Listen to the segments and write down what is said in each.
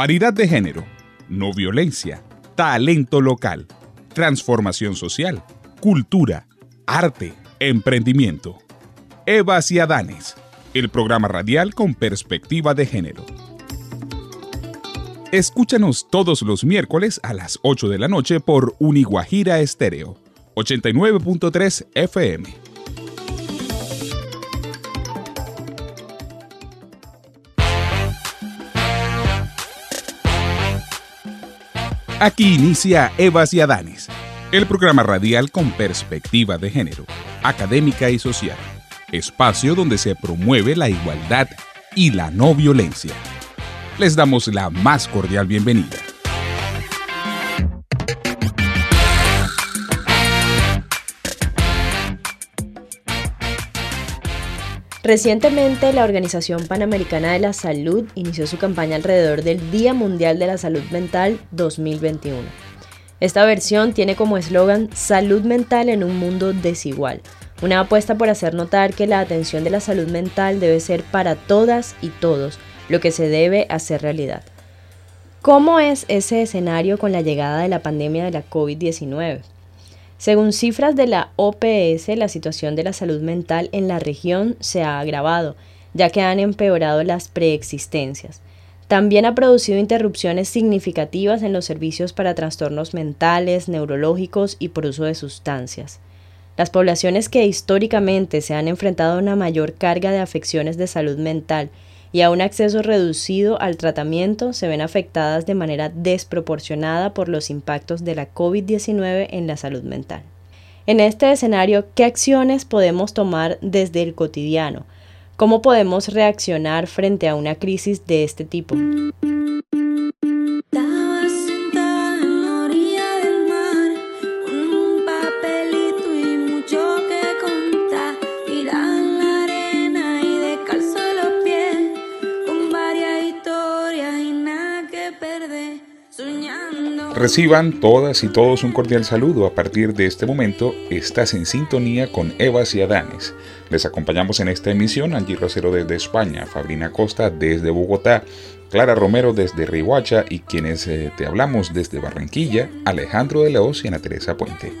paridad de género, no violencia, talento local, transformación social, cultura, arte, emprendimiento. Evas y Adanes, el programa radial con perspectiva de género. Escúchanos todos los miércoles a las 8 de la noche por Uniguajira Estéreo, 89.3 FM. Aquí inicia Evas y Adanes, el programa radial con perspectiva de género, académica y social, espacio donde se promueve la igualdad y la no violencia. Les damos la más cordial bienvenida. Recientemente, la Organización Panamericana de la Salud inició su campaña alrededor del Día Mundial de la Salud Mental 2021. Esta versión tiene como eslogan Salud mental en un mundo desigual, una apuesta por hacer notar que la atención de la salud mental debe ser para todas y todos, lo que se debe hacer realidad. ¿Cómo es ese escenario con la llegada de la pandemia de la COVID-19? Según cifras de la OPS, la situación de la salud mental en la región se ha agravado, ya que han empeorado las preexistencias. También ha producido interrupciones significativas en los servicios para trastornos mentales, neurológicos y por uso de sustancias. Las poblaciones que históricamente se han enfrentado a una mayor carga de afecciones de salud mental y a un acceso reducido al tratamiento se ven afectadas de manera desproporcionada por los impactos de la COVID-19 en la salud mental. En este escenario, ¿qué acciones podemos tomar desde el cotidiano? ¿Cómo podemos reaccionar frente a una crisis de este tipo? Reciban todas y todos un cordial saludo. A partir de este momento estás en sintonía con Evas y Adanes. Les acompañamos en esta emisión Angie Rosero desde España, Fabrina Costa desde Bogotá, Clara Romero desde Rihuacha y quienes eh, te hablamos desde Barranquilla, Alejandro de Leos y Ana Teresa Puente.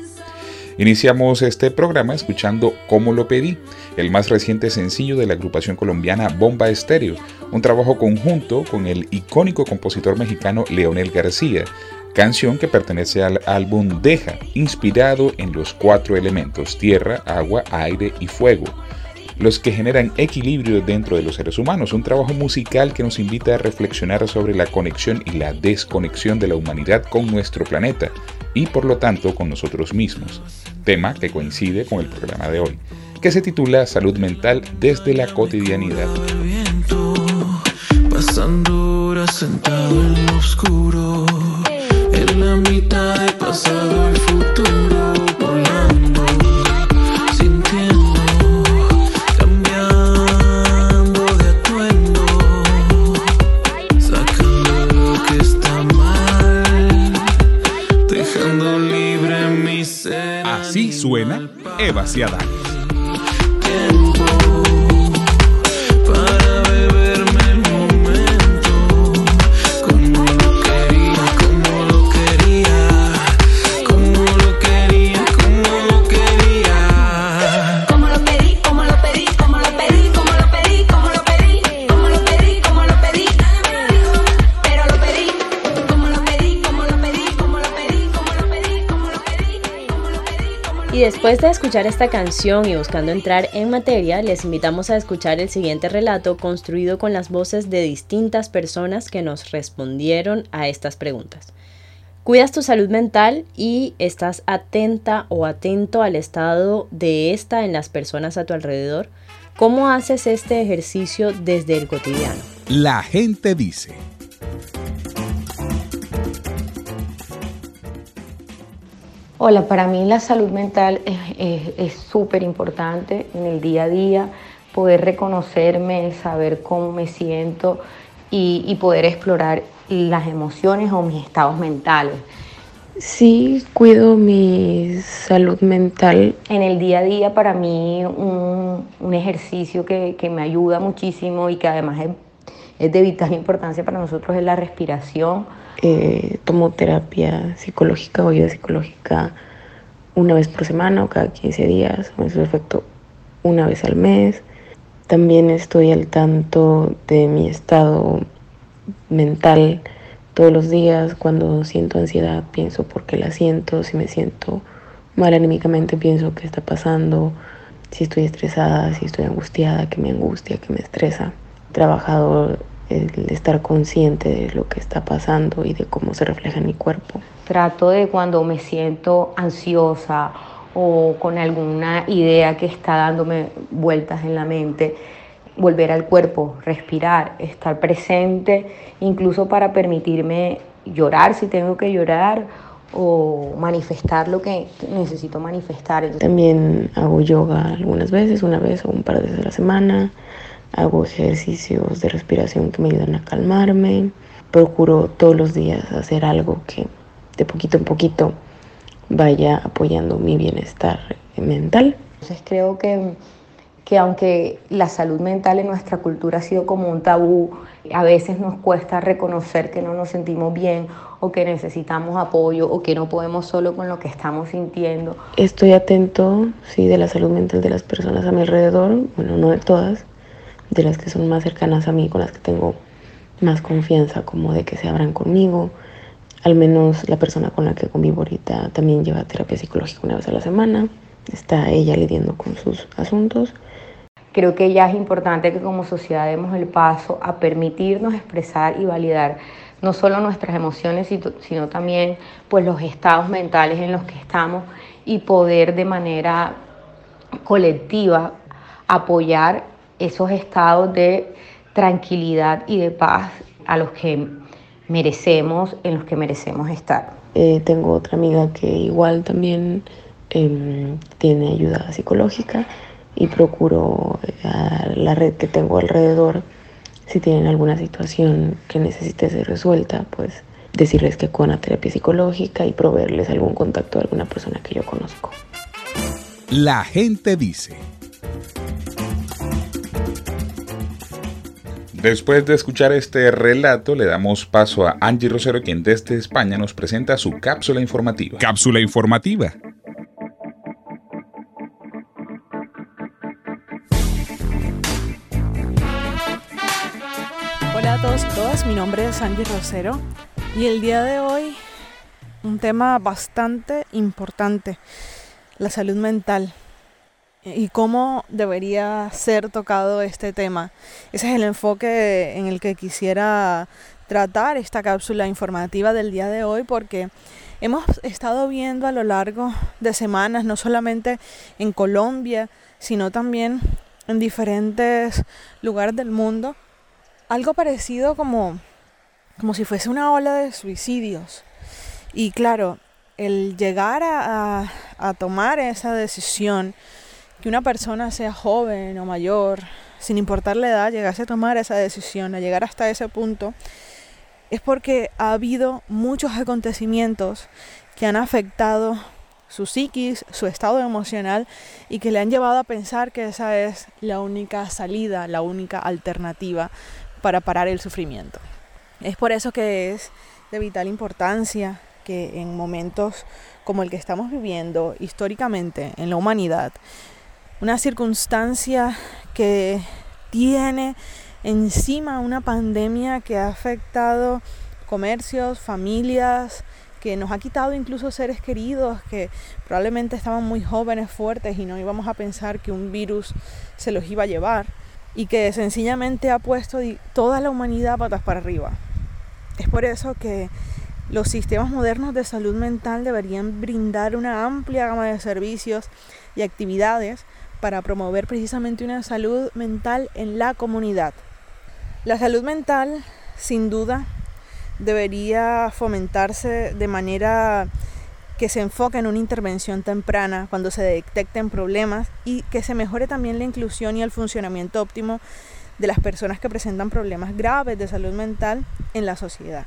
Iniciamos este programa escuchando Cómo lo pedí, el más reciente sencillo de la agrupación colombiana Bomba Estéreo, un trabajo conjunto con el icónico compositor mexicano Leonel García, canción que pertenece al álbum Deja, inspirado en los cuatro elementos, tierra, agua, aire y fuego, los que generan equilibrio dentro de los seres humanos, un trabajo musical que nos invita a reflexionar sobre la conexión y la desconexión de la humanidad con nuestro planeta y por lo tanto con nosotros mismos, tema que coincide con el programa de hoy, que se titula Salud Mental desde la cotidianidad. Pasando sentado en lo oscuro la mitad del pasado y futuro volando, sintiendo, cambiando de atuendo, sacando lo que está mal, dejando libre mi ser. Así suena Eva Ciadán. Después de escuchar esta canción y buscando entrar en materia, les invitamos a escuchar el siguiente relato construido con las voces de distintas personas que nos respondieron a estas preguntas. ¿Cuidas tu salud mental y estás atenta o atento al estado de esta en las personas a tu alrededor? ¿Cómo haces este ejercicio desde el cotidiano? La gente dice. Hola, para mí la salud mental es súper importante en el día a día, poder reconocerme, saber cómo me siento y, poder explorar las emociones o mis estados mentales. Sí, cuido mi salud mental. En el día a día para mí un, ejercicio que, me ayuda muchísimo y que además es de vital importancia para nosotros es la respiración. Eh, tomo terapia psicológica o ayuda psicológica una vez por semana o cada 15 días, en su efecto una vez al mes. También estoy al tanto de mi estado mental todos los días. Cuando siento ansiedad pienso por qué la siento, si me siento mal anímicamente pienso qué está pasando, si estoy estresada, si estoy angustiada, qué me angustia, qué me estresa. Trabajado el estar consciente de lo que está pasando y de cómo se refleja en mi cuerpo. Trato de cuando me siento ansiosa o con alguna idea que está dándome vueltas en la mente, volver al cuerpo, respirar, estar presente, incluso para permitirme llorar si tengo que llorar o manifestar lo que necesito manifestar. También hago yoga algunas veces, una vez o un par de veces a la semana. Hago ejercicios de respiración que me ayudan a calmarme. Procuro todos los días hacer algo que de poquito en poquito vaya apoyando mi bienestar mental. Entonces creo que, que aunque la salud mental en nuestra cultura ha sido como un tabú, a veces nos cuesta reconocer que no nos sentimos bien o que necesitamos apoyo o que no podemos solo con lo que estamos sintiendo. Estoy atento, sí, de la salud mental de las personas a mi alrededor, bueno, no de todas, de las que son más cercanas a mí, con las que tengo más confianza, como de que se abran conmigo, al menos la persona con la que convivo ahorita también lleva terapia psicológica una vez a la semana. Está ella lidiando con sus asuntos. Creo que ya es importante que como sociedad demos el paso a permitirnos expresar y validar no solo nuestras emociones, sino también pues, los estados mentales en los que estamos y poder de manera colectiva apoyar esos estados de tranquilidad y de paz a los que merecemos, en los que merecemos estar. Eh, tengo otra amiga que igual también em, tiene ayuda psicológica y procuro eh, a la red que tengo alrededor, si tienen alguna situación que necesite ser resuelta, pues decirles que con la terapia psicológica y proveerles algún contacto de alguna persona que yo conozco. La gente dice. Después de escuchar este relato, le damos paso a Angie Rosero, quien desde España nos presenta su cápsula informativa. Cápsula informativa. Hola a todos y todas, mi nombre es Angie Rosero y el día de hoy un tema bastante importante, la salud mental y cómo debería ser tocado este tema. Ese es el enfoque en el que quisiera tratar esta cápsula informativa del día de hoy porque hemos estado viendo a lo largo de semanas, no solamente en Colombia, sino también en diferentes lugares del mundo, algo parecido como, como si fuese una ola de suicidios. Y claro, el llegar a, a tomar esa decisión, que una persona sea joven o mayor, sin importar la edad, llegase a tomar esa decisión, a llegar hasta ese punto, es porque ha habido muchos acontecimientos que han afectado su psiquis, su estado emocional y que le han llevado a pensar que esa es la única salida, la única alternativa para parar el sufrimiento. Es por eso que es de vital importancia que en momentos como el que estamos viviendo históricamente en la humanidad, una circunstancia que tiene encima una pandemia que ha afectado comercios, familias, que nos ha quitado incluso seres queridos que probablemente estaban muy jóvenes, fuertes y no íbamos a pensar que un virus se los iba a llevar y que sencillamente ha puesto toda la humanidad patas para arriba. Es por eso que los sistemas modernos de salud mental deberían brindar una amplia gama de servicios y actividades para promover precisamente una salud mental en la comunidad. La salud mental, sin duda, debería fomentarse de manera que se enfoque en una intervención temprana cuando se detecten problemas y que se mejore también la inclusión y el funcionamiento óptimo de las personas que presentan problemas graves de salud mental en la sociedad.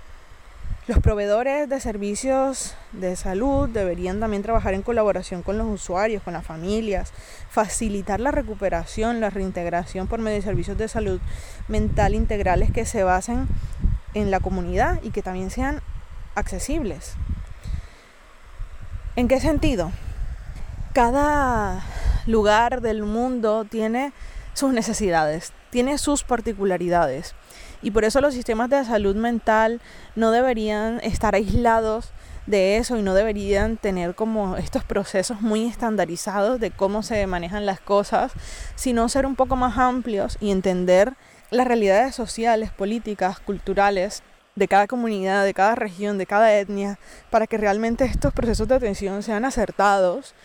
Los proveedores de servicios de salud deberían también trabajar en colaboración con los usuarios, con las familias, facilitar la recuperación, la reintegración por medio de servicios de salud mental integrales que se basen en la comunidad y que también sean accesibles. ¿En qué sentido? Cada lugar del mundo tiene sus necesidades, tiene sus particularidades. Y por eso los sistemas de salud mental no deberían estar aislados de eso y no deberían tener como estos procesos muy estandarizados de cómo se manejan las cosas, sino ser un poco más amplios y entender las realidades sociales, políticas, culturales de cada comunidad, de cada región, de cada etnia, para que realmente estos procesos de atención sean acertados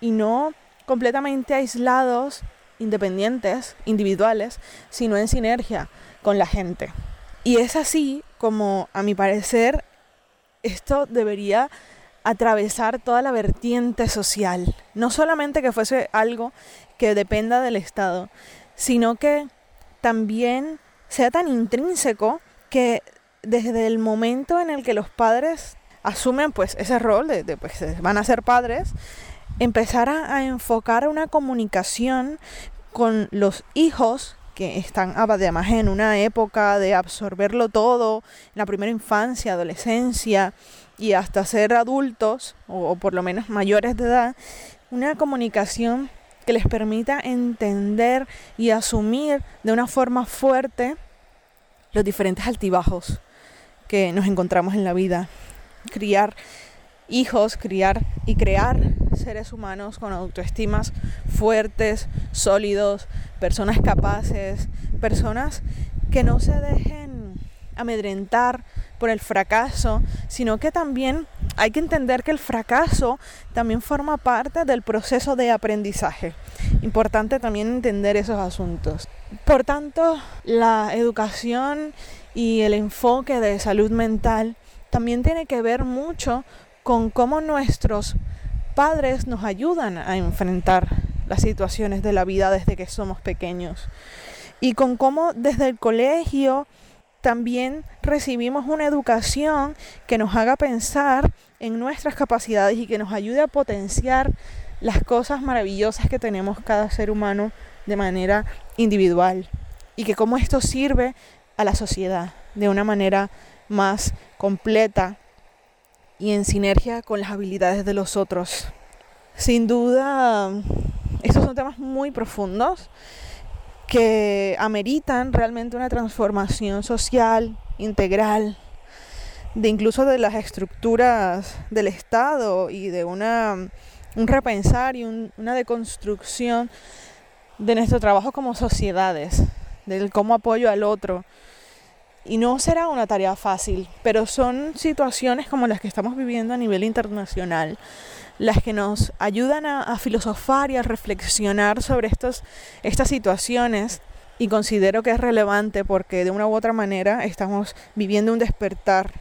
y no completamente aislados, independientes, individuales, sino en sinergia con la gente. Y es así como, a mi parecer, esto debería atravesar toda la vertiente social. No solamente que fuese algo que dependa del Estado, sino que también sea tan intrínseco que desde el momento en el que los padres asumen pues ese rol de, de pues van a ser padres, empezar a, a enfocar una comunicación con los hijos que están además en una época de absorberlo todo, en la primera infancia, adolescencia y hasta ser adultos o, por lo menos mayores de edad, una comunicación que les permita entender y asumir de una forma fuerte los diferentes altibajos que nos encontramos en la vida. Criar hijos, criar y crear seres humanos con autoestimas fuertes, sólidos, personas capaces, personas que no se dejen amedrentar por el fracaso, sino que también hay que entender que el fracaso también forma parte del proceso de aprendizaje. Importante también entender esos asuntos. Por tanto, la educación y el enfoque de salud mental también tiene que ver mucho con cómo nuestros padres nos ayudan a enfrentar las situaciones de la vida desde que somos pequeños. Y con cómo desde el colegio también recibimos una educación que nos haga pensar en nuestras capacidades y que nos ayude a potenciar las cosas maravillosas que tenemos cada ser humano de manera individual. Y que cómo esto sirve a la sociedad de una manera más completa y en sinergia con las habilidades de los otros. Sin duda, estos son temas muy profundos que ameritan realmente una transformación social, integral, de incluso de las estructuras del Estado y de una, un repensar y una deconstrucción de nuestro trabajo como sociedades, del cómo apoyo al otro, y no será una tarea fácil, pero son situaciones como las que estamos viviendo a nivel internacional, las que nos ayudan a, filosofar y a reflexionar sobre estos, estas situaciones. Y considero que es relevante porque de una u otra manera estamos viviendo un despertar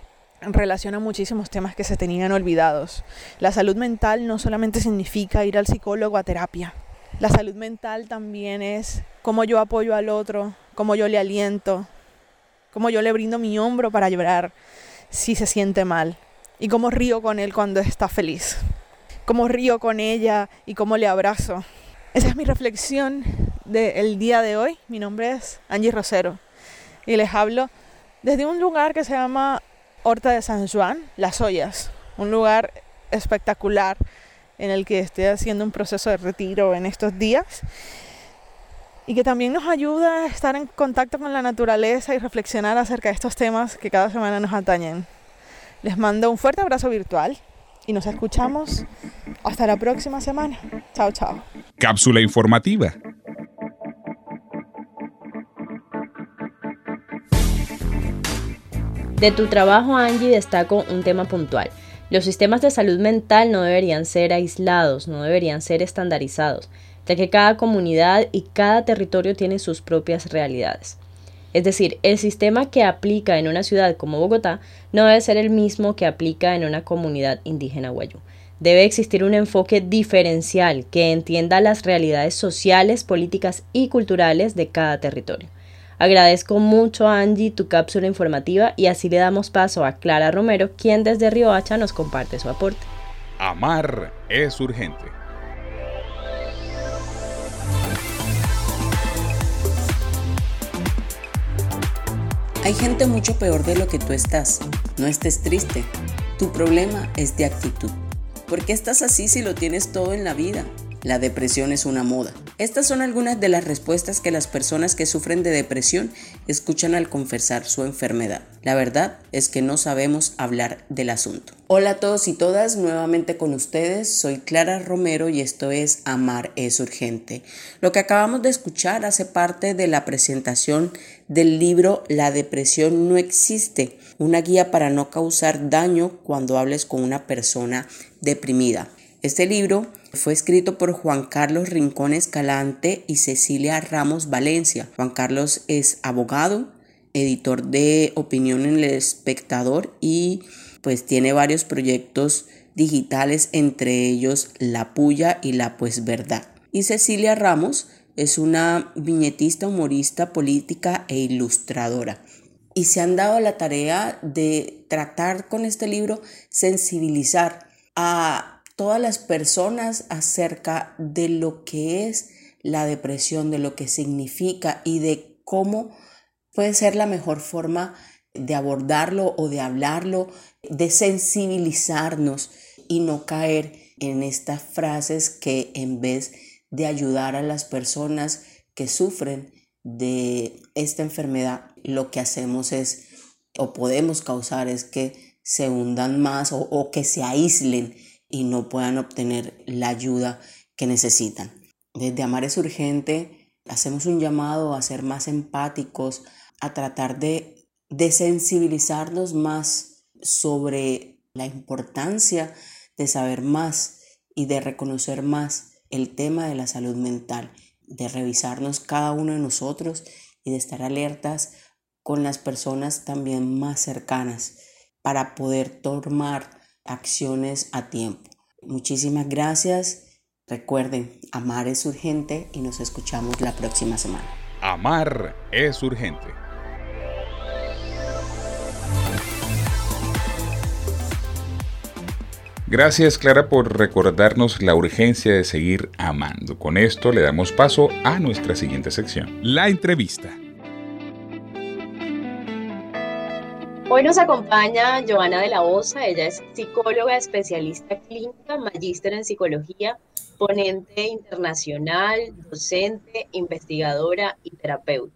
en relación a muchísimos temas que se tenían olvidados. La salud mental no solamente significa ir al psicólogo a terapia. La salud mental también es cómo yo apoyo al otro, cómo yo le aliento, cómo yo le brindo mi hombro para llorar si se siente mal y cómo río con él cuando está feliz, cómo río con ella y cómo le abrazo. Esa es mi reflexión del día de hoy. Mi nombre es Angie Rosero y les hablo desde un lugar que se llama Horta de San Juan, Las Ollas, un lugar espectacular en el que estoy haciendo un proceso de retiro en estos días y que también nos ayuda a estar en contacto con la naturaleza y reflexionar acerca de estos temas que cada semana nos atañen. Les mando un fuerte abrazo virtual y nos escuchamos hasta la próxima semana. Chao, chao. Cápsula informativa. De tu trabajo, Angie, destaco un tema puntual. Los sistemas de salud mental no deberían ser aislados, no deberían ser estandarizados ya que cada comunidad y cada territorio tiene sus propias realidades. Es decir, el sistema que aplica en una ciudad como Bogotá no debe ser el mismo que aplica en una comunidad indígena guayú. Debe existir un enfoque diferencial que entienda las realidades sociales, políticas y culturales de cada territorio. Agradezco mucho a Angie tu cápsula informativa y así le damos paso a Clara Romero, quien desde Riohacha nos comparte su aporte. Amar es urgente. Hay gente mucho peor de lo que tú estás. No estés triste. Tu problema es de actitud. ¿Por qué estás así si lo tienes todo en la vida? La depresión es una moda. Estas son algunas de las respuestas que las personas que sufren de depresión escuchan al confesar su enfermedad. La verdad es que no sabemos hablar del asunto. Hola a todos y todas, nuevamente con ustedes. Soy Clara Romero y esto es Amar es urgente. Lo que acabamos de escuchar hace parte de la presentación del libro La depresión no existe, una guía para no causar daño cuando hables con una persona deprimida. Este libro fue escrito por Juan Carlos Rincón Escalante y Cecilia Ramos Valencia. Juan Carlos es abogado, editor de opinión en el espectador y pues tiene varios proyectos digitales, entre ellos La Puya y La Pues Verdad. Y Cecilia Ramos es una viñetista, humorista, política e ilustradora. Y se han dado la tarea de tratar con este libro, sensibilizar a todas las personas acerca de lo que es la depresión, de lo que significa y de cómo puede ser la mejor forma de abordarlo o de hablarlo, de sensibilizarnos y no caer en estas frases que en vez de ayudar a las personas que sufren de esta enfermedad, lo que hacemos es o podemos causar es que se hundan más o, o que se aíslen y no puedan obtener la ayuda que necesitan. Desde Amar es Urgente hacemos un llamado a ser más empáticos, a tratar de, de sensibilizarnos más sobre la importancia de saber más y de reconocer más el tema de la salud mental, de revisarnos cada uno de nosotros y de estar alertas con las personas también más cercanas para poder tomar acciones a tiempo. Muchísimas gracias. Recuerden, amar es urgente y nos escuchamos la próxima semana. Amar es urgente. Gracias Clara por recordarnos la urgencia de seguir amando. Con esto le damos paso a nuestra siguiente sección, la entrevista. Hoy nos acompaña Joana de la Osa, ella es psicóloga, especialista clínica, magíster en psicología, ponente internacional, docente, investigadora y terapeuta.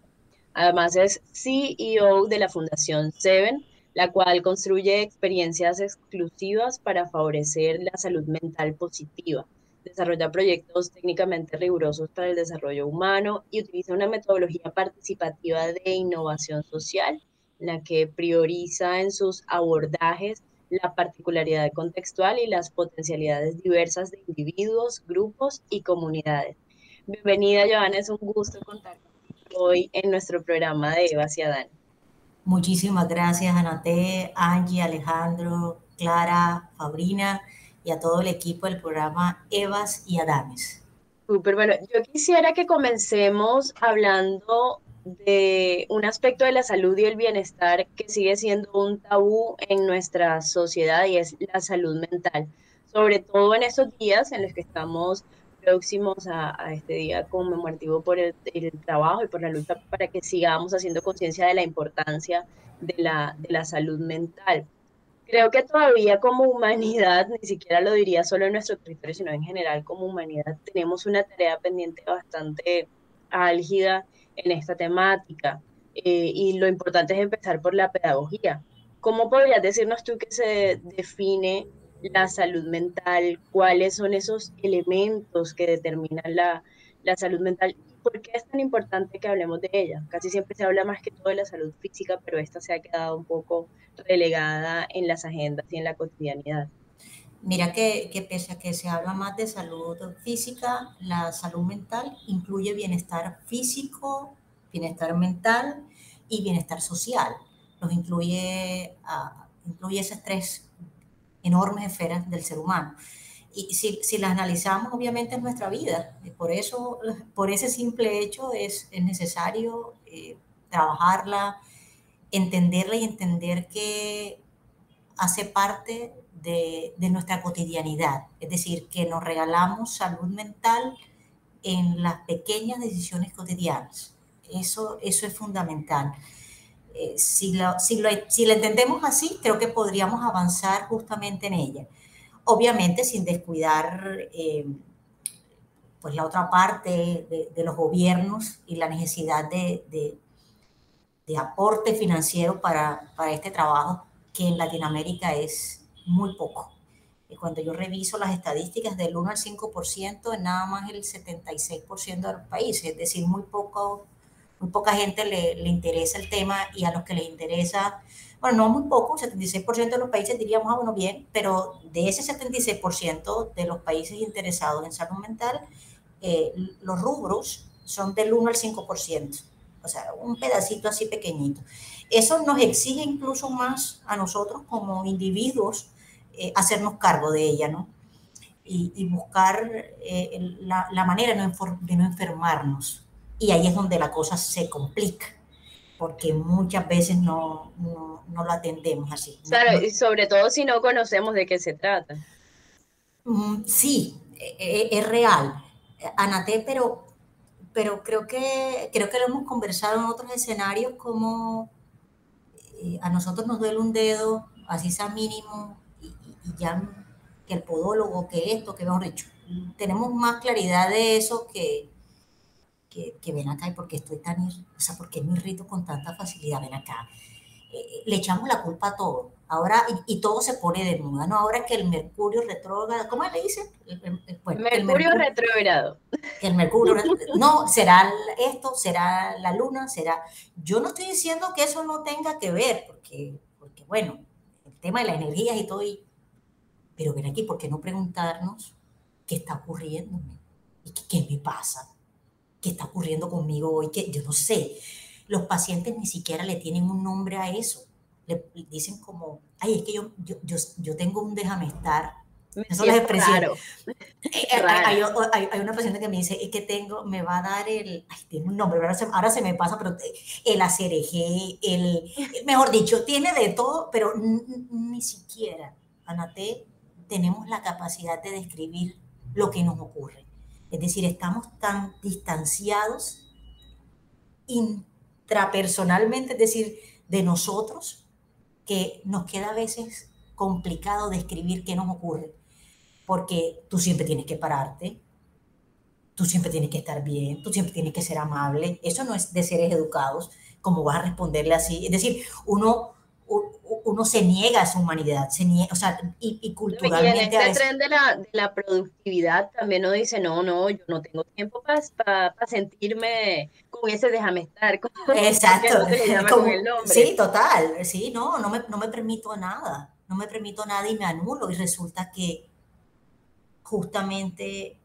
Además es CEO de la Fundación Seven, la cual construye experiencias exclusivas para favorecer la salud mental positiva. Desarrolla proyectos técnicamente rigurosos para el desarrollo humano y utiliza una metodología participativa de innovación social la que prioriza en sus abordajes la particularidad contextual y las potencialidades diversas de individuos, grupos y comunidades. Bienvenida, Joana, es un gusto contar hoy en nuestro programa de Eva y. Muchísimas gracias, Anate, Angie, Alejandro, Clara, Fabrina y a todo el equipo del programa Evas y Adanes. Súper bueno. Yo quisiera que comencemos hablando de un aspecto de la salud y el bienestar que sigue siendo un tabú en nuestra sociedad y es la salud mental, sobre todo en estos días en los que estamos próximos a, este día conmemorativo por el, trabajo y por la lucha para que sigamos haciendo conciencia de la importancia de la, de la salud mental. Creo que todavía como humanidad, ni siquiera lo diría solo en nuestro territorio, sino en general como humanidad, tenemos una tarea pendiente bastante álgida en esta temática. Eh, y lo importante es empezar por la pedagogía. ¿Cómo podrías decirnos tú que se define la salud mental? ¿Cuáles son esos elementos que determinan la, la salud mental? ¿Por qué es tan importante que hablemos de ella? Casi siempre se habla más que todo de la salud física, pero esta se ha quedado un poco relegada en las agendas y en la cotidianidad. Mira que, que, pese a que se habla más de salud física, la salud mental incluye bienestar físico, bienestar mental y bienestar social. Los incluye, uh, incluye tres enormes esferas del ser humano. Y si, si las analizamos, obviamente, en nuestra vida. Por eso, por ese simple hecho, es, es necesario eh, trabajarla, entenderla y entender que hace parte de, nuestra cotidianidad. Es decir, que nos regalamos salud mental en las pequeñas decisiones cotidianas. Eso, eso es fundamental. Eh, si, lo, si, lo, si lo entendemos así, creo que podríamos avanzar justamente en ella. Obviamente sin descuidar eh, pues la otra parte de, los gobiernos y la necesidad de, de, aporte financiero para, para este trabajo que en Latinoamérica es muy poco. Y cuando yo reviso las estadísticas del 1 al 5%, es nada más el 76% de los países, es decir, muy, poco, muy poca gente le, le, interesa el tema y a los que les interesa, bueno, no muy poco, 76% de los países diríamos, ah, bueno, bien, pero de ese 76% de los países interesados en salud mental, eh, los rubros son del 1 al 5%, o sea, un pedacito así pequeñito. Eso nos exige incluso más a nosotros como individuos eh, hacernos cargo de ella, ¿no? Y, buscar eh, la, la, manera de no, de no enfermarnos. Y ahí es donde la cosa se complica, porque muchas veces no, no, no lo atendemos así. Claro, y sobre todo si no conocemos de qué se trata. Mm, sí, e, e, es real Anate, pero, pero creo, que, creo que lo hemos conversado en otros escenarios como eh, a nosotros nos duele un dedo, así sea mínimo, y, ya que el podólogo, que esto, que mejor dicho, tenemos más claridad de eso que, que, que ven acá y porque estoy tan, o sea, porque me irrito con tanta facilidad, ven acá. Eh, le echamos la culpa a todo. Ahora, y, todo se pone de moda, ¿no? Ahora que el Mercurio retrógrado, ¿cómo le dicen? mercurio, retrógrado. El Mercurio, no, será esto, será la Luna, será... Yo no estoy diciendo que eso no tenga que ver, porque, porque bueno, el tema de las energías y todo, pero ven aquí, ¿por qué no preguntarnos qué está ocurriendo? ¿Y qué, qué me pasa? ¿Qué está ocurriendo conmigo hoy? Que yo no sé los pacientes ni siquiera le tienen un nombre a eso. Le, dicen como, ay, es que yo, yo, yo, tengo un déjame estar. Eso es expresiones. Eh, eh, hay, hay, hay, una paciente que me dice, es que tengo, me va a dar el, ay, tiene un nombre, ahora se, ahora se me pasa, pero el ACRG, el, mejor dicho, tiene de todo, pero ni siquiera, Anate, tenemos la capacidad de describir lo que nos ocurre. Es decir, estamos tan distanciados, intrapersonalmente, es decir, de nosotros, que nos queda a veces complicado describir qué nos ocurre, porque tú siempre tienes que pararte, tú siempre tienes que estar bien, tú siempre tienes que ser amable, eso no es de seres educados, como vas a responderle así, es decir, uno uno se niega a su humanidad, se niega, o sea, y, culturalmente. Y en este tren de la, de la, productividad también uno dice, no, no, yo no tengo tiempo para sentirme con ese déjame estar. Exacto. sí, total, sí, no, no me, no me permito nada, no me permito nada y me anulo y resulta que justamente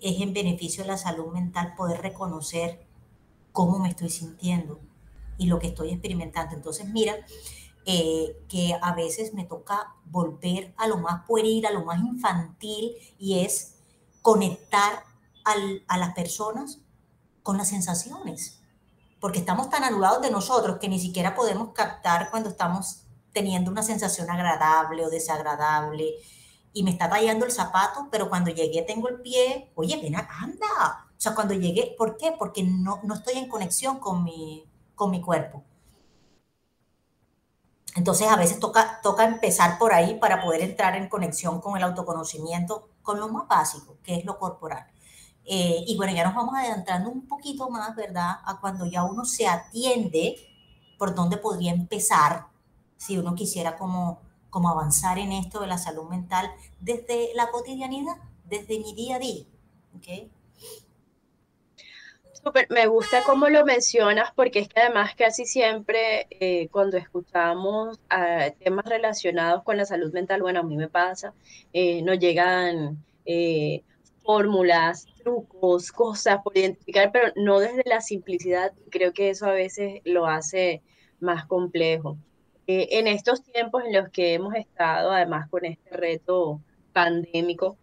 es en beneficio de la salud mental poder reconocer cómo me estoy sintiendo y lo que estoy experimentando. Entonces, mira, eh, que a veces me toca volver a lo más pueril, a lo más infantil, y es conectar a las personas con las sensaciones, porque estamos tan anulados de nosotros que ni siquiera podemos captar cuando estamos teniendo una sensación agradable o desagradable, y me está tallando el zapato, pero cuando llegué tengo el pie, oye, ven, anda. O sea, cuando llegué, ¿por qué? Porque no, no estoy en conexión con mi, con mi cuerpo. Entonces a veces toca, toca empezar por ahí para poder entrar en conexión con el autoconocimiento, con lo más básico, que es lo corporal. Eh, y bueno, ya nos vamos adentrando un poquito más, ¿verdad? A cuando ya uno se atiende, por dónde podría empezar, si uno quisiera como, como avanzar en esto de la salud mental desde la cotidianidad, desde mi día a día. ¿okay? Me gusta cómo lo mencionas porque es que además casi siempre eh, cuando escuchamos temas relacionados con la salud mental, bueno, a mí me pasa, eh, nos llegan eh, fórmulas, trucos, cosas por identificar, pero no desde la simplicidad. Creo que eso a veces lo hace más complejo. en estos tiempos en los que hemos estado, además con este reto pandémico,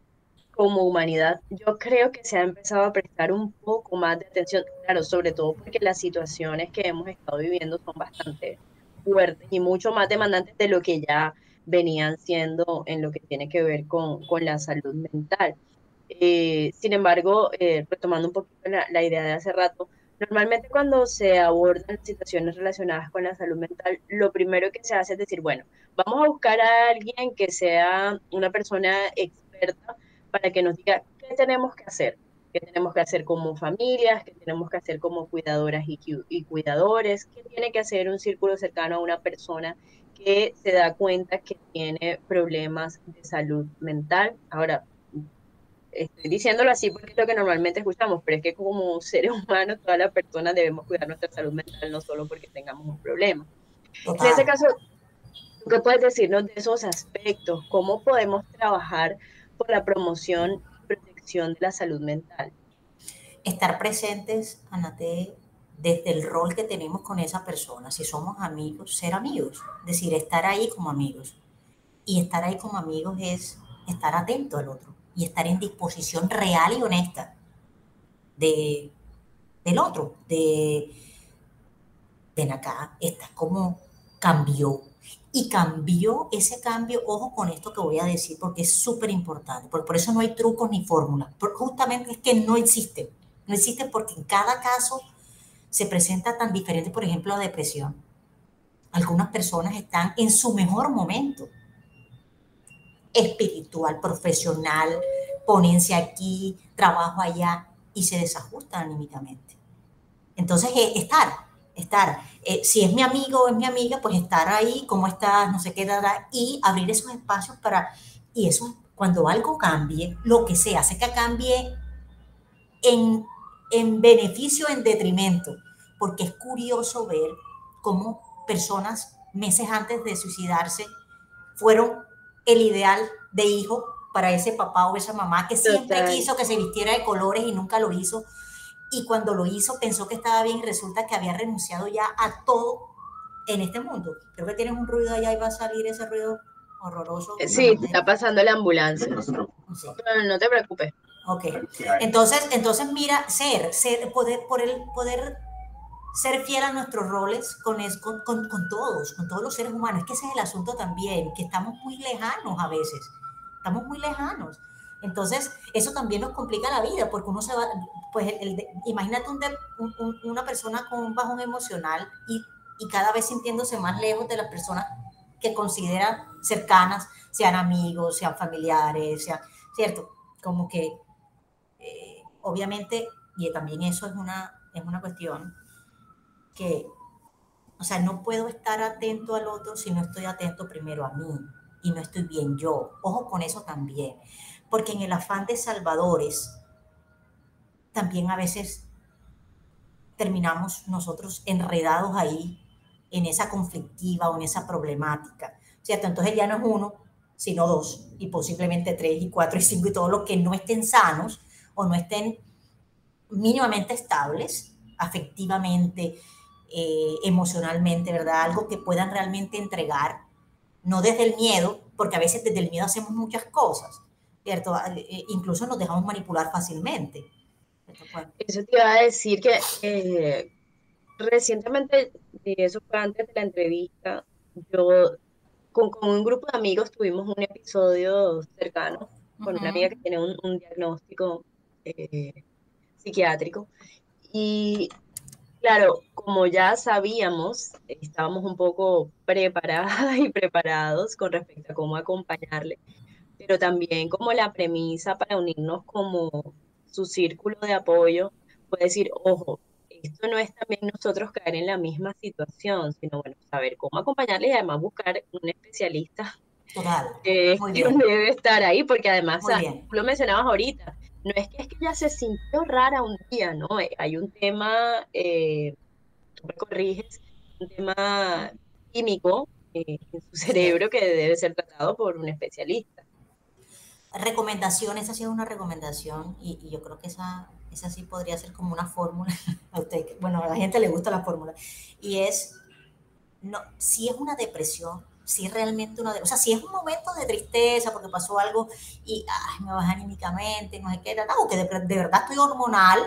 como humanidad, yo creo que se ha empezado a prestar un poco más de atención, claro, sobre todo porque las situaciones que hemos estado viviendo son bastante fuertes y mucho más demandantes de lo que ya venían siendo en lo que tiene que ver con, con la salud mental. Eh, sin embargo, eh, retomando un poquito la, la, idea de hace rato, normalmente cuando se abordan situaciones relacionadas con la salud mental, lo primero que se hace es decir, bueno, vamos a buscar a alguien que sea una persona experta para que nos diga qué tenemos que hacer, qué tenemos que hacer como familias, qué tenemos que hacer como cuidadoras y, y cuidadores, qué tiene que hacer un círculo cercano a una persona que se da cuenta que tiene problemas de salud mental. Ahora, estoy diciéndolo así porque es lo que normalmente escuchamos, pero es que como seres humanos, todas las personas debemos cuidar nuestra salud mental, no solo porque tengamos un problema. En ese caso, ¿qué puedes decirnos de esos aspectos? ¿Cómo podemos trabajar la promoción y protección de la salud mental? Estar presentes, Anate, desde el rol que tenemos con esa persona. Si somos amigos, ser amigos. Es decir, estar ahí como amigos. Y estar ahí como amigos es estar atento al otro y estar en disposición real y honesta de, del otro. De, ven acá, estás como cambió. Y cambió ese cambio, ojo con esto que voy a decir, porque es súper importante. Por, por eso no hay trucos ni fórmulas. Justamente es que no existen. No existen porque en cada caso se presenta tan diferente, por ejemplo, la depresión. Algunas personas están en su mejor momento espiritual, profesional, ponencia aquí, trabajo allá, y se desajustan anímicamente. Entonces, eh, estar, estar. Eh, si es mi amigo o es mi amiga, pues estar ahí, cómo estás, no sé qué, y abrir esos espacios para, y eso, cuando algo cambie, lo que sea, hace que cambie en en beneficio, en detrimento, porque es curioso ver cómo personas meses antes de suicidarse fueron el ideal de hijo para ese papá o esa mamá que siempre quiso que se vistiera de colores y nunca lo hizo. Y cuando lo hizo pensó que estaba bien y resulta que había renunciado ya a todo en este mundo. Creo que tienes un ruido allá y va a salir ese ruido horroroso. Sí, está pasando la ambulancia. no te preocupes. Ok. Entonces, entonces mira, ser, ser, poder, poder, poder ser fiel a nuestros roles con, con, con, todos, con todos los seres humanos. Es que ese es el asunto también, que estamos muy lejanos a veces. Estamos muy lejanos. Entonces, eso también nos complica la vida, porque uno se va, pues, el, imagínate una persona con un bajón emocional y, y cada vez sintiéndose más lejos de las personas que considera cercanas, sean amigos, sean familiares, sean, ¿cierto? Como que obviamente, y también eso es una, es una cuestión que, o sea, no puedo estar atento al otro si no estoy atento primero a mí y no estoy bien yo. Ojo con eso también, porque en el afán de salvadores, también a veces terminamos nosotros enredados ahí en esa conflictiva o en esa problemática, ¿cierto? Entonces ya no es uno, sino dos, y posiblemente tres y cuatro y cinco y todos los que no estén sanos, o no estén mínimamente estables, afectivamente, eh, emocionalmente, ¿verdad? Algo que puedan realmente entregar, no desde el miedo, porque a veces desde el miedo hacemos muchas cosas, ¿cierto? Eh, incluso nos dejamos manipular fácilmente. Eso te iba a decir que eh, recientemente, y eso fue antes de la entrevista, yo con, con, un grupo de amigos tuvimos un episodio cercano con una amiga que tiene un, un diagnóstico eh, psiquiátrico. Y claro, como ya sabíamos, estábamos un poco preparadas y preparados con respecto a cómo acompañarle, pero también como la premisa para unirnos como su círculo de apoyo, puede decir, ojo, esto no es también nosotros caer en la misma situación, sino bueno, saber cómo acompañarle y además buscar un especialista que debe estar ahí, porque además, lo mencionabas ahorita, no es que es que ella se sintió rara un día, ¿no? Eh, hay un tema, eh, tú me corriges, un tema químico eh, en su cerebro que debe ser tratado por un especialista. Recomendación, esa sí es una recomendación y, yo creo que esa, esa sí podría ser como una fórmula. A bueno, a la gente le gusta la fórmula. Y es, no, si es una depresión, si es realmente una, o sea, si es un momento de tristeza porque pasó algo y ay, me baja anímicamente, no sé qué, o que de, de verdad estoy hormonal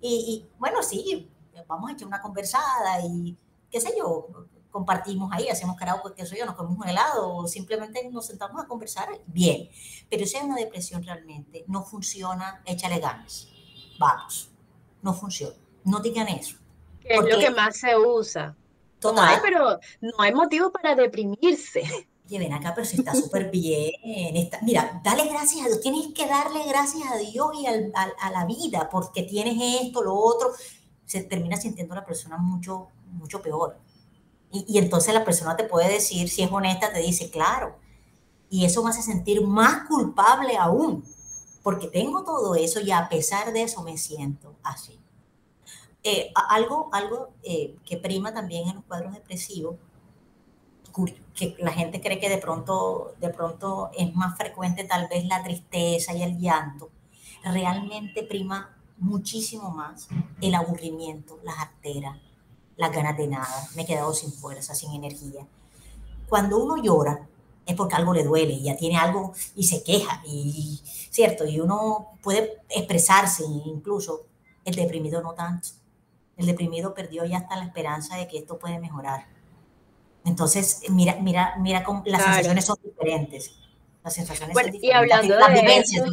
y, y, bueno, sí, vamos a echar una conversada y qué sé yo, compartimos ahí, hacemos karaoke, qué sé yo, nos comemos un helado o simplemente nos sentamos a conversar, bien. Pero si hay una depresión realmente, no funciona, échale ganas. Vamos, no funciona. No digan eso. Que es lo que más se usa. Total. pero no hay motivo para deprimirse. Oye, ven acá, pero si está súper bien. mira, dale gracias a Dios. Tienes que darle gracias a Dios y a, la vida porque tienes esto, lo otro. Se termina sintiendo la persona mucho, mucho peor. Y, y, entonces la persona te puede decir, si es honesta, te dice, claro. Y eso me hace sentir más culpable aún, porque tengo todo eso y a pesar de eso me siento así. Eh, algo algo eh, que prima también en los cuadros depresivos, que la gente cree que de pronto, de pronto es más frecuente tal vez la tristeza y el llanto, realmente prima muchísimo más el aburrimiento, las arteras, las ganas de nada, me he quedado sin fuerza, sin energía. Cuando uno llora es porque algo le duele, ya tiene algo y se queja, y, ¿cierto? Y uno puede expresarse incluso, el deprimido no tanto el deprimido perdió ya hasta la esperanza de que esto puede mejorar. Entonces, mira, mira, mira cómo las sensaciones son diferentes. Las sensaciones son diferentes. Y hablando de eso,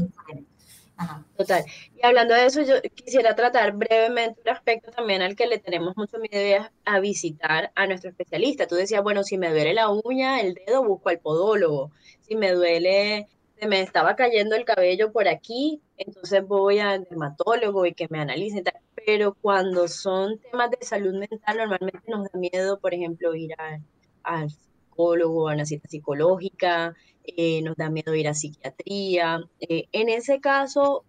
Total. Y hablando de eso, yo quisiera tratar brevemente un aspecto también al que le tenemos mucho miedo a visitar a nuestro especialista. Tú decías, bueno, si me duele la uña, el dedo, busco al podólogo. Si me duele, se me estaba cayendo el cabello por aquí, entonces voy al dermatólogo y que me analicen pero cuando son temas de salud mental, normalmente nos da miedo, por ejemplo, ir al psicólogo, a una cita psicológica, eh, nos da miedo ir a psiquiatría. Eh, en ese caso,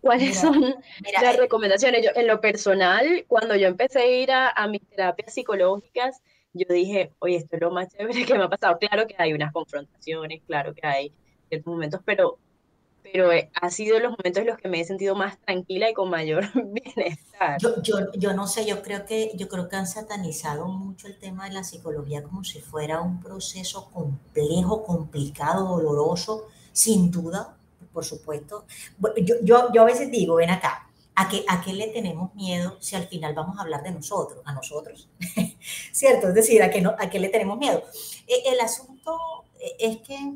¿cuáles son las eh, recomendaciones? Yo, en lo personal, cuando yo empecé a ir a, a mis terapias psicológicas, yo dije, oye, esto es lo más chévere que me ha pasado. Claro que hay unas confrontaciones, claro que hay ciertos momentos, pero pero eh, ha sido los momentos en los que me he sentido más tranquila y con mayor bienestar. Yo, yo, yo, no sé, yo creo, que, yo creo que han satanizado mucho el tema de la psicología como si fuera un proceso complejo, complicado, doloroso, sin duda, por supuesto. Yo, yo, yo a veces digo, ven acá, ¿a qué, ¿a qué le tenemos miedo si al final vamos a hablar de nosotros, a nosotros? ¿Cierto? Es decir, ¿a qué, ¿a qué le tenemos miedo? E, el asunto eh, es que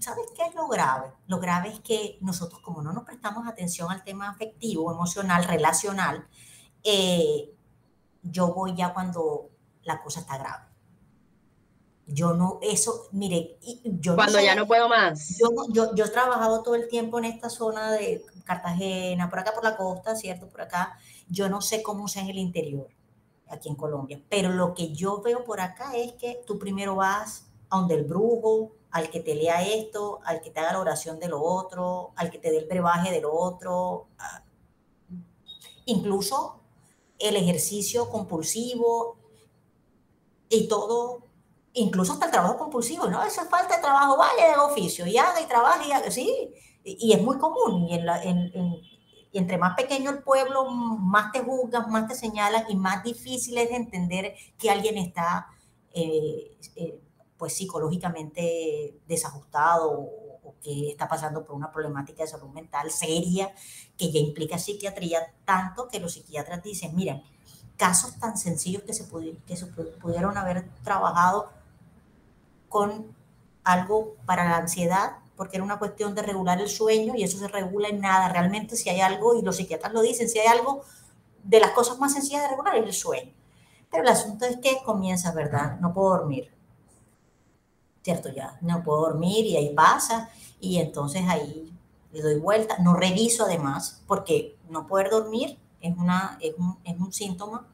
¿sabes qué es lo grave? Lo grave es que nosotros, como no nos prestamos atención al tema afectivo, emocional, relacional, eh, yo voy ya cuando la cosa está grave. Yo no, eso, mire, yo Cuando ya no puedo más. Yo, yo, yo he trabajado todo el tiempo en esta zona de Cartagena, por acá por la costa, ¿cierto? Por acá. Yo no sé cómo sea en el interior, aquí en Colombia, pero lo que yo veo por acá es que tú primero vas a donde el brujo, al que te lea esto, al que te haga la oración de lo otro, al que te dé el brebaje de lo otro, incluso el ejercicio compulsivo y todo, incluso hasta el trabajo compulsivo, ¿no? Esa falta de trabajo, vaya de oficio y haga y trabaje y haga, sí, y, es muy común. Y, en entre más pequeño el pueblo, más te juzgan, más te señalan y más difícil es de entender que alguien está eh, eh, pues psicológicamente desajustado o, que está pasando por una problemática de salud mental seria que ya implica psiquiatría, tanto que los psiquiatras dicen, miren, casos tan sencillos que se, que se pudieron haber trabajado con algo para la ansiedad, porque era una cuestión de regular el sueño y eso se regula en nada. Realmente si hay algo, y los psiquiatras lo dicen, si hay algo de las cosas más sencillas de regular es el sueño. Pero el asunto es que comienza, ¿verdad? No puedo dormir. ¿Cierto? Ya no puedo dormir y ahí pasa y entonces ahí le doy vuelta, no reviso además, porque no poder dormir es, una, es, un, es un síntoma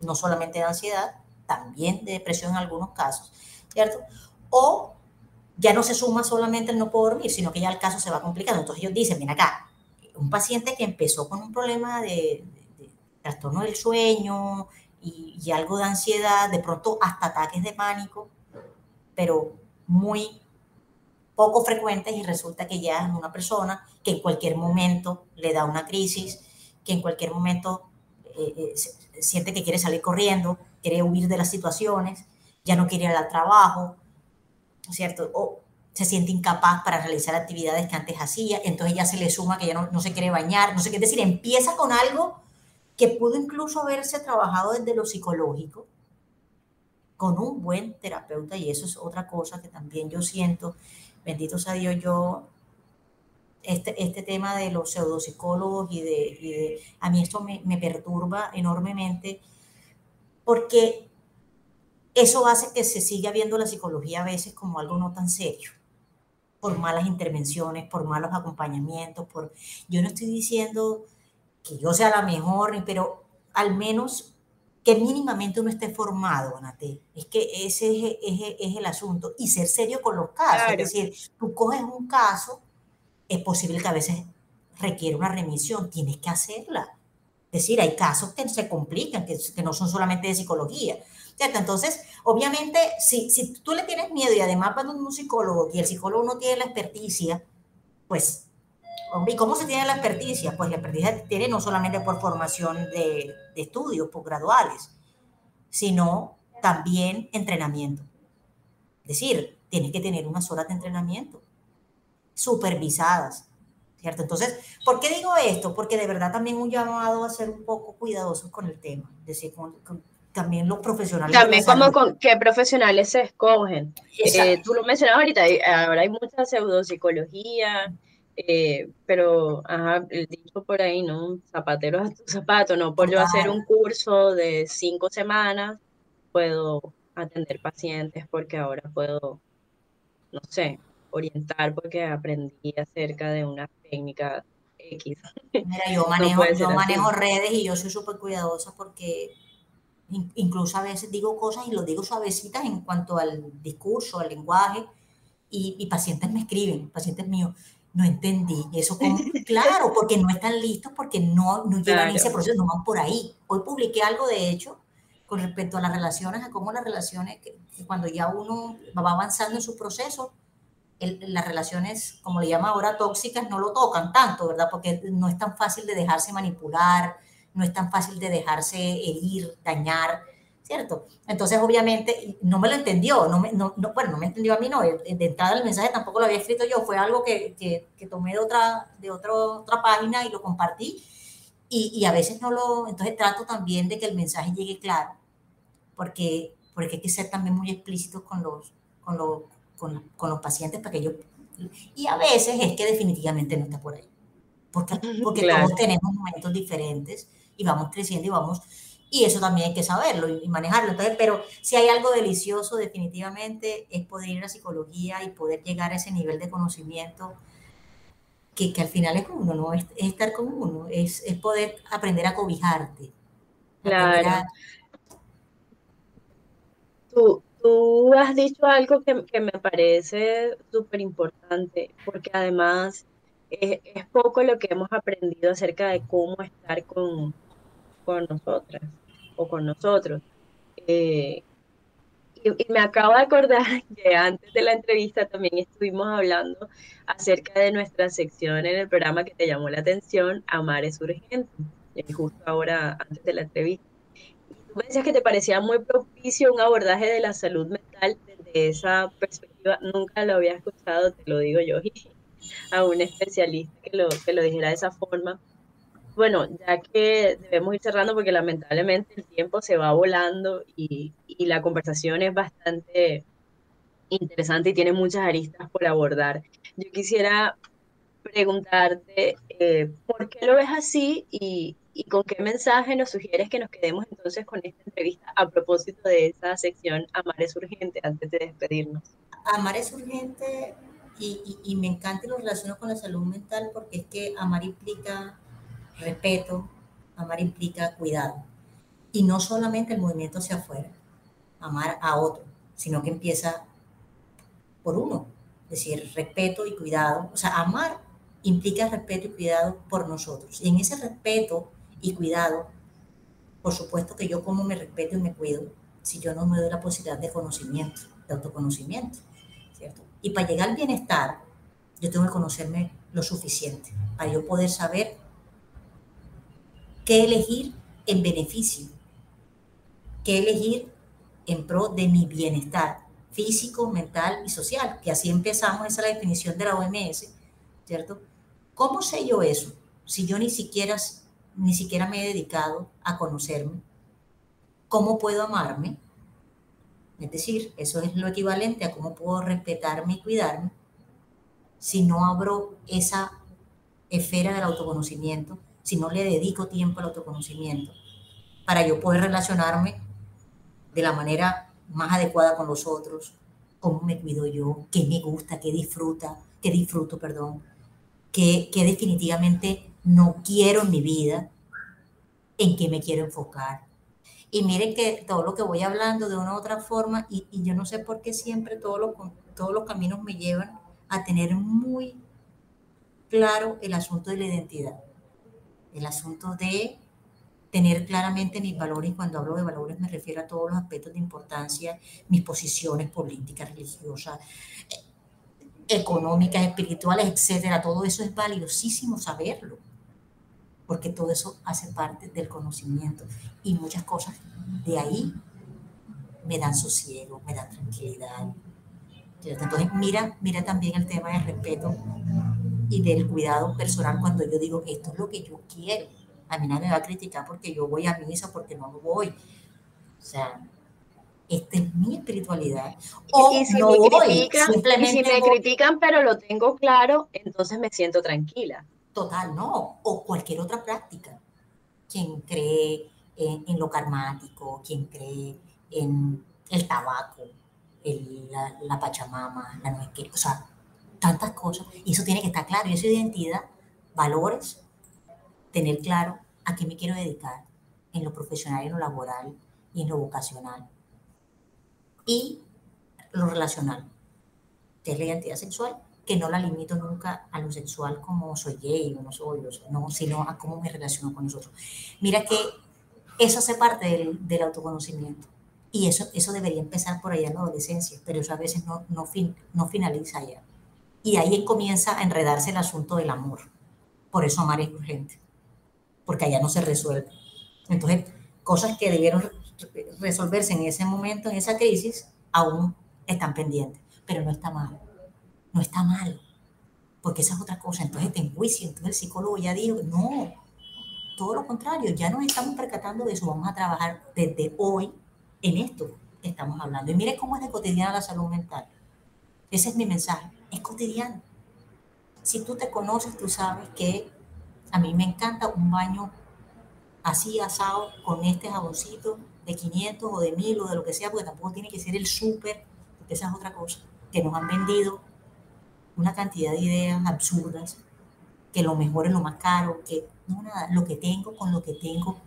no solamente de ansiedad, también de depresión en algunos casos, ¿cierto? O ya no se suma solamente el no puedo dormir, sino que ya el caso se va complicando. Entonces ellos dicen, mira acá, un paciente que empezó con un problema de, trastorno del sueño y, y, algo de ansiedad, de pronto hasta ataques de pánico, pero muy poco frecuentes y resulta que ya es una persona que en cualquier momento le da una crisis, que en cualquier momento eh, siente que quiere salir corriendo, quiere huir de las situaciones, ya no quiere ir al trabajo, ¿cierto? O se siente incapaz para realizar actividades que antes hacía, entonces ya se le suma que ya no, no se quiere bañar, no sé qué, decir, empieza con algo que pudo incluso haberse trabajado desde lo psicológico, con un buen terapeuta, y eso es otra cosa que también yo siento, bendito sea Dios, yo, este, este tema de los pseudopsicólogos y de, y de a mí esto me, me perturba enormemente, porque eso hace que se siga viendo la psicología a veces como algo no tan serio, por malas intervenciones, por malos acompañamientos, por... Yo no estoy diciendo que yo sea la mejor, pero al menos que mínimamente uno esté formado, Anate. Es que ese es, el asunto. Y ser serio con los casos. Es decir, tú coges un caso, es posible que a veces requiere una remisión, tienes que hacerla. Es decir, hay casos que se complican, que, que no son solamente de psicología. ¿Cierto? Entonces, obviamente, si, si tú le tienes miedo y además vas a un psicólogo y el psicólogo no tiene la experticia, pues ¿Y cómo se tiene la experticia? Pues la experticia tiene no solamente por formación de, de estudios posgraduales, sino también entrenamiento. Es decir, tienes que tener unas horas de entrenamiento supervisadas, ¿cierto? Entonces, ¿por qué digo esto? Porque de verdad también un llamado a ser un poco cuidadosos con el tema, es decir, también los profesionales. También como con qué profesionales se escogen. Eh, tú lo mencionabas ahorita, ahora hay mucha pseudopsicología, eh, pero, ajá, el dicho por ahí, ¿no? Zapateros a tu zapato, no por yo hacer un curso de cinco semanas, puedo atender pacientes porque ahora puedo, no sé, orientar porque aprendí acerca de una técnica X. Mira, yo manejo, yo manejo redes y yo soy súper cuidadosa porque incluso a veces digo cosas y lo digo suavecitas en cuanto al discurso, al lenguaje, y, y pacientes me escriben, pacientes míos, no entendí. Eso como, claro, porque no están listos, porque no, no llevan ese proceso, no van por ahí. Hoy publiqué algo, de hecho, con respecto a las relaciones, a cómo las relaciones, que, cuando ya uno va avanzando en su proceso, las relaciones, como le llama ahora, tóxicas, no lo tocan tanto, ¿verdad? Porque no es tan fácil de dejarse manipular, no es tan fácil de dejarse herir, dañar. ¿Cierto? Entonces, obviamente, no me lo entendió, no, me, no, bueno, no me entendió a mí, no, de entrada el mensaje tampoco lo había escrito yo, fue algo que, que, que tomé de, otra, de otra otra página y lo compartí, y, y, a veces no lo, entonces trato también de que el mensaje llegue claro, porque, porque hay que ser también muy explícitos con los, con los, con, con los pacientes para que ellos, y a veces es que definitivamente no está por ahí, porque, porque todos tenemos momentos diferentes y vamos creciendo y vamos y eso también hay que saberlo y manejarlo. Entonces, pero si hay algo delicioso definitivamente es poder ir a psicología y poder llegar a ese nivel de conocimiento que, que al final es uno, ¿no? Es, estar con uno, es, es, poder aprender a cobijarte. Claro. Tú, tú, has dicho algo que, que me parece súper importante, porque además es, es poco lo que hemos aprendido acerca de cómo estar con, con nosotras o con nosotros. Eh, y, me acabo de acordar que antes de la entrevista también estuvimos hablando acerca de nuestra sección en el programa que te llamó la atención, Amar es urgente, justo ahora antes de la entrevista. Y tú me decías que te parecía muy propicio un abordaje de la salud mental desde esa perspectiva. Nunca lo había escuchado, te lo digo yo, a un especialista que lo, que lo dijera de esa forma bueno, ya que debemos ir cerrando porque lamentablemente el tiempo se va volando y, la conversación es bastante interesante y tiene muchas aristas por abordar. Yo quisiera preguntarte eh, por qué lo ves así y, con qué mensaje nos sugieres que nos quedemos entonces con esta entrevista a propósito de esa sección Amar es urgente antes de despedirnos. Amar es urgente y, y me encanta y lo relaciono con la salud mental porque es que amar implica respeto, amar implica cuidado. Y no solamente el movimiento hacia afuera, amar a otro, sino que empieza por uno. Es decir, respeto y cuidado. O sea, amar implica respeto y cuidado por nosotros. Y en ese respeto y cuidado, por supuesto que yo como me respeto y me cuido si yo no me doy la posibilidad de conocimiento, de autoconocimiento, ¿cierto? Y para llegar al bienestar, yo tengo que conocerme lo suficiente para yo poder saber qué elegir en beneficio que elegir en pro de mi bienestar físico, mental y social, que así empezamos, esa es la definición de la OMS, ¿cierto? ¿Cómo sé yo eso? Si yo ni siquiera, ni siquiera me he dedicado a conocerme, ¿cómo puedo amarme? Es decir, eso es lo equivalente a cómo puedo respetarme y cuidarme si no abro esa esfera del autoconocimiento, si no le dedico tiempo al autoconocimiento, para yo poder relacionarme de la manera más adecuada con los otros, cómo me cuido yo, qué me gusta, qué disfruta, qué disfruto, perdón, qué, definitivamente no quiero en mi vida, en qué me quiero enfocar. Y miren que todo lo que voy hablando de una u otra forma, y, yo no sé por qué siempre todos los, todos los caminos me llevan a tener muy claro el asunto de la identidad, el asunto de tener claramente mis valores, y cuando hablo de valores me refiero a todos los aspectos de importancia, mis posiciones políticas, religiosas, económicas, espirituales, etcétera. Todo eso es valiosísimo saberlo, porque todo eso hace parte del conocimiento y muchas cosas de ahí me dan sosiego, me dan tranquilidad. Entonces, mira, mira también el tema del respeto y del cuidado personal cuando yo digo, esto es lo que yo quiero a mí nadie me va a criticar porque yo voy a misa porque no voy. O sea, esta es mi espiritualidad. O y si me critican, si me critican, pero lo tengo claro, entonces me siento tranquila. Total, no. O cualquier otra práctica. Quien cree en, lo karmático, quien cree en el tabaco, la, la, pachamama, la nuez, o sea, tantas cosas. Y eso tiene que estar claro. Y esa identidad, valores, tener claro a qué me quiero dedicar en lo profesional, en lo laboral y en lo vocacional. Y lo relacional, que es la identidad sexual, que no la limito nunca a lo sexual como soy gay o no soy, no, sino a cómo me relaciono con nosotros. Mira que eso hace parte del, del autoconocimiento. Y eso, eso debería empezar por allá en la adolescencia, pero eso a veces no, no, fin, no finaliza allá. Y ahí comienza a enredarse el asunto del amor. Por eso amar es urgente porque allá no se resuelve. Entonces, cosas que debieron resolverse en ese momento, en esa crisis, aún están pendientes, pero no está mal, no está mal, porque esa es otra cosa, entonces te enjuicio, entonces el psicólogo ya dijo, no, todo lo contrario, ya nos estamos percatando de eso, vamos a trabajar desde hoy en esto que estamos hablando. Y mire cómo es de cotidiana la salud mental. Ese es mi mensaje, es cotidiano. Si tú te conoces, tú sabes que a mí me encanta un baño así asado con este jaboncito de 500 o de 1000 o de lo que sea, porque tampoco tiene que ser el súper, porque esa es otra cosa, que nos han vendido una cantidad de ideas absurdas, que lo mejor es lo más caro, que no nada, lo que tengo con lo que tengo,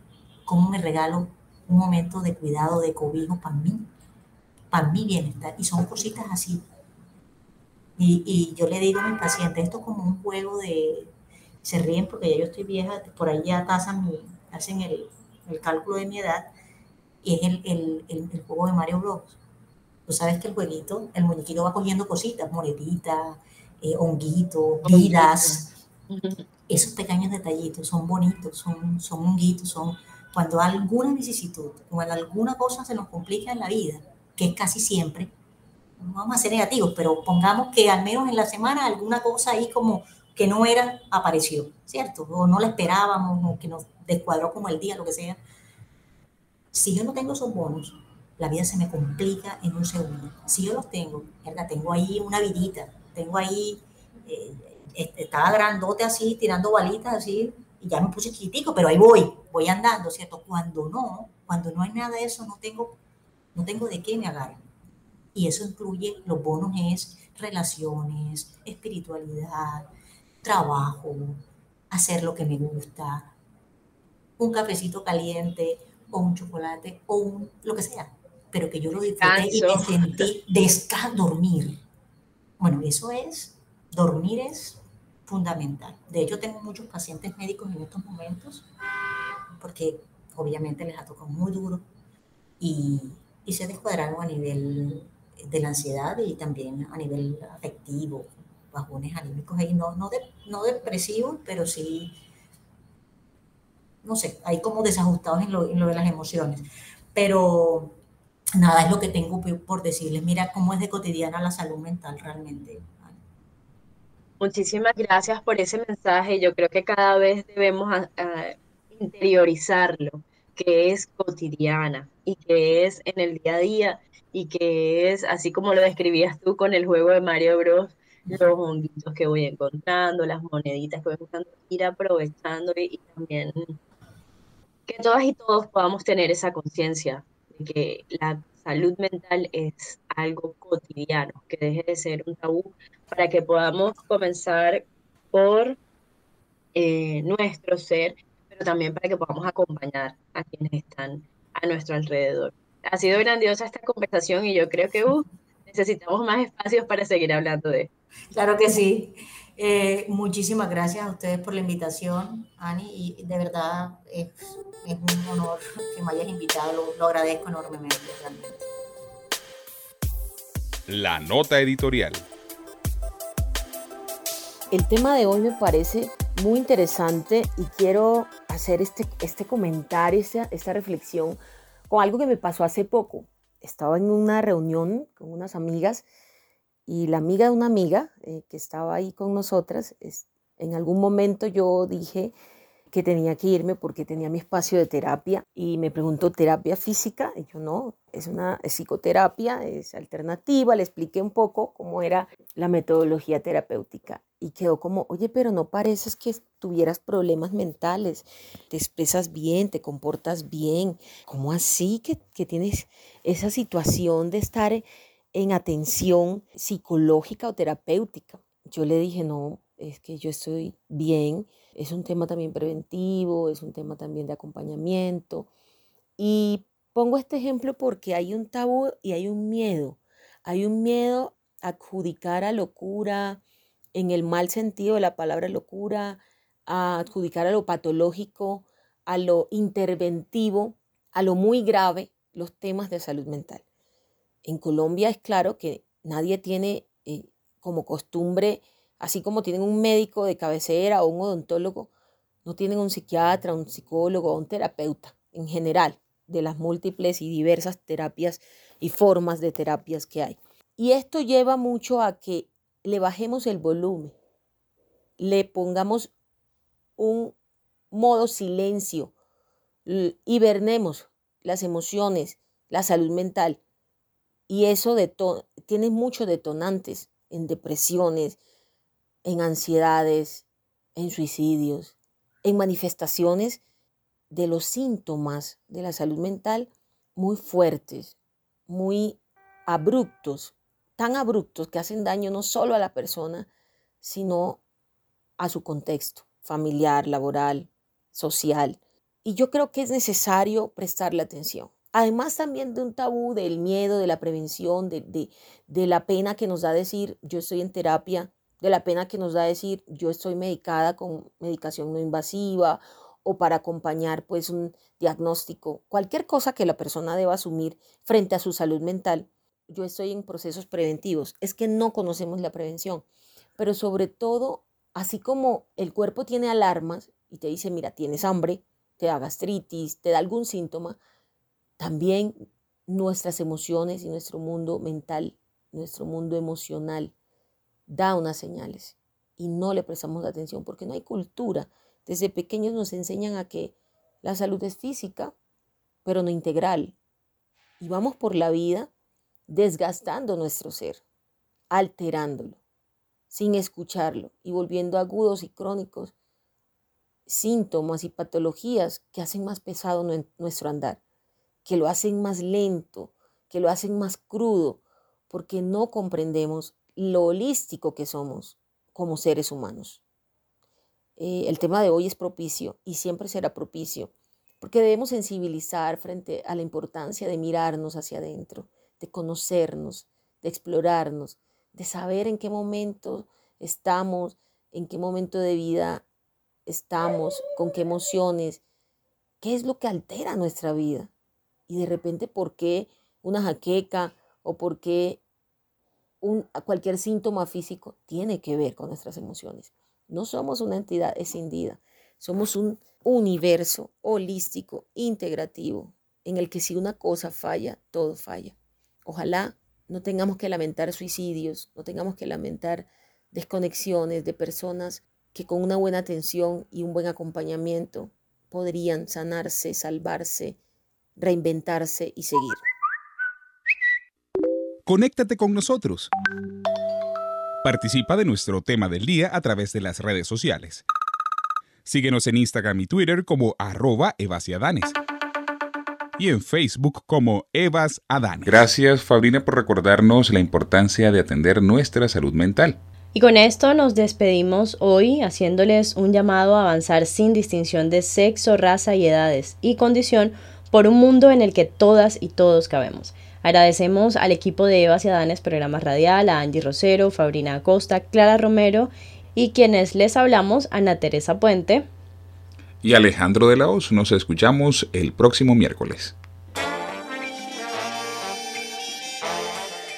cómo me regalo un momento de cuidado, de cobijo para mí, para mi bienestar. Y son cositas así. Y, y yo le digo a mis pacientes, esto es como un juego de, se ríen porque ya yo estoy vieja, por ahí ya tasan mi, hacen el, el, cálculo de mi edad, y es el, el, el, juego de Mario Bros. Tú sabes que el jueguito, el muñequito va cogiendo cositas, moneditas, eh, honguitos, vidas. Esos pequeños detallitos son bonitos, son, son honguitos, son cuando alguna vicisitud, cuando alguna cosa se nos complica en la vida, que es casi siempre, no vamos a ser negativos, pero pongamos que al menos en la semana alguna cosa ahí como que no era, apareció, ¿cierto? O no la esperábamos, o que nos descuadró como el día, lo que sea. Si yo no tengo esos bonos, la vida se me complica en un segundo. Si yo los tengo, ¿verdad? tengo ahí una vidita, tengo ahí, eh, estaba grandote así, tirando balitas así, y ya me puse chiquitico, pero ahí voy, voy andando, ¿cierto? Cuando no, cuando no hay nada de eso, no tengo, no tengo de qué me agarrar. Y eso incluye, los bonos es relaciones, espiritualidad, trabajo, hacer lo que me gusta, un cafecito caliente o un chocolate o un, lo que sea, pero que yo lo disfruté y me sentí descansar, dormir. Bueno, eso es, dormir es fundamental. De hecho, tengo muchos pacientes médicos en estos momentos porque obviamente les ha tocado muy duro y, y se descuadraron a nivel de la ansiedad y también a nivel afectivo, bajones anímicos ahí, no, no, de, no depresivos, pero sí no sé, hay como desajustados en lo, en lo de las emociones. Pero nada, es lo que tengo por decirles. Mira cómo es de cotidiana la salud mental realmente. Muchísimas gracias por ese mensaje. Yo creo que cada vez debemos interiorizarlo, que es cotidiana y que es en el día a día y que es, así como lo describías tú con el juego de Mario Bros, los honguitos que voy encontrando, las moneditas que voy buscando, ir aprovechando y, también que todas y todos podamos tener esa conciencia de que la salud mental es algo cotidiano, que deje de ser un tabú, para que podamos comenzar por eh, nuestro ser, pero también para que podamos acompañar a quienes están a nuestro alrededor. Ha sido grandiosa esta conversación y yo creo que uh, necesitamos más espacios para seguir hablando de esto. Claro que sí. Eh, muchísimas gracias a ustedes por la invitación, Ani, y de verdad es, un honor que me hayas invitado, lo, lo agradezco enormemente, realmente. La nota editorial. El tema de hoy me parece muy interesante y quiero hacer este, este comentario, esta, esta reflexión con algo que me pasó hace poco. Estaba en una reunión con unas amigas y la amiga de una amiga eh, que estaba ahí con nosotras, en algún momento yo dije que tenía que irme porque tenía mi espacio de terapia y me preguntó terapia física y yo no, es una psicoterapia, es alternativa, le expliqué un poco cómo era la metodología terapéutica y quedó como, oye, pero no pareces que tuvieras problemas mentales, te expresas bien, te comportas bien, ¿cómo así que, que tienes esa situación de estar en atención psicológica o terapéutica. Yo le dije, no, es que yo estoy bien, es un tema también preventivo, es un tema también de acompañamiento. Y pongo este ejemplo porque hay un tabú y hay un miedo. Hay un miedo a adjudicar a locura, en el mal sentido de la palabra locura, a adjudicar a lo patológico, a lo interventivo, a lo muy grave, los temas de salud mental. En Colombia es claro que nadie tiene eh, como costumbre, así como tienen un médico de cabecera o un odontólogo, no tienen un psiquiatra, un psicólogo o un terapeuta en general de las múltiples y diversas terapias y formas de terapias que hay. Y esto lleva mucho a que le bajemos el volumen, le pongamos un modo silencio, hibernemos las emociones, la salud mental y eso tiene muchos detonantes en depresiones, en ansiedades, en suicidios, en manifestaciones de los síntomas de la salud mental muy fuertes, muy abruptos, tan abruptos que hacen daño no solo a la persona, sino a su contexto familiar, laboral, social. Y yo creo que es necesario prestarle atención. Además también de un tabú del miedo, de la prevención, de, de, la pena que nos da decir yo estoy en terapia, de la pena que nos da decir yo estoy medicada con medicación no invasiva o para acompañar pues un diagnóstico, cualquier cosa que la persona deba asumir frente a su salud mental. Yo estoy en procesos preventivos, es que no conocemos la prevención, pero sobre todo, así como el cuerpo tiene alarmas y te dice, mira, tienes hambre, te da gastritis, te da algún síntoma, también nuestras emociones y nuestro mundo mental, nuestro mundo emocional, da unas señales y no le prestamos atención porque no hay cultura. Desde pequeños nos enseñan a que la salud es física, pero no integral. Y vamos por la vida desgastando nuestro ser, alterándolo, sin escucharlo y volviendo agudos y crónicos síntomas y patologías que hacen más pesado nuestro andar que lo hacen más lento, que lo hacen más crudo, porque no comprendemos lo holístico que somos como seres humanos. Eh, el tema de hoy es propicio y siempre será propicio, porque debemos sensibilizar frente a la importancia de mirarnos hacia adentro, de conocernos, de explorarnos, de saber en qué momento estamos, en qué momento de vida estamos, con qué emociones, qué es lo que altera nuestra vida y de repente por qué una jaqueca o por qué un, cualquier síntoma físico tiene que ver con nuestras emociones. No somos una entidad escindida, Somos un universo holístico, integrativo, en el que si una cosa falla, todo falla. Ojalá no tengamos que lamentar suicidios, no tengamos que lamentar desconexiones de personas que con una buena atención y un buen acompañamiento podrían sanarse, salvarse, reinventarse y seguir. Conéctate con nosotros. Participa de nuestro tema del día a través de las redes sociales. Síguenos en Instagram y Twitter como arroba evasiadanes y en Facebook como Evas Adanes. Gracias Fabrina por recordarnos la importancia de atender nuestra salud mental. Y con esto nos despedimos hoy haciéndoles un llamado a avanzar sin distinción de sexo, raza y edades y condición por un mundo en el que todas y todos cabemos. Agradecemos al equipo de Eva Ciadanes Programas Radial, a Angie Rosero, Fabrina Acosta, Clara Romero y quienes les hablamos, Ana Teresa Puente y Alejandro de la Hoz. Nos escuchamos el próximo miércoles.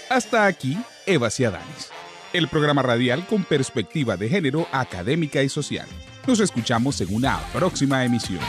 Hasta aquí, Eva Ciadanes, el programa radial con perspectiva de género académica y social. Nos escuchamos en una próxima emisión.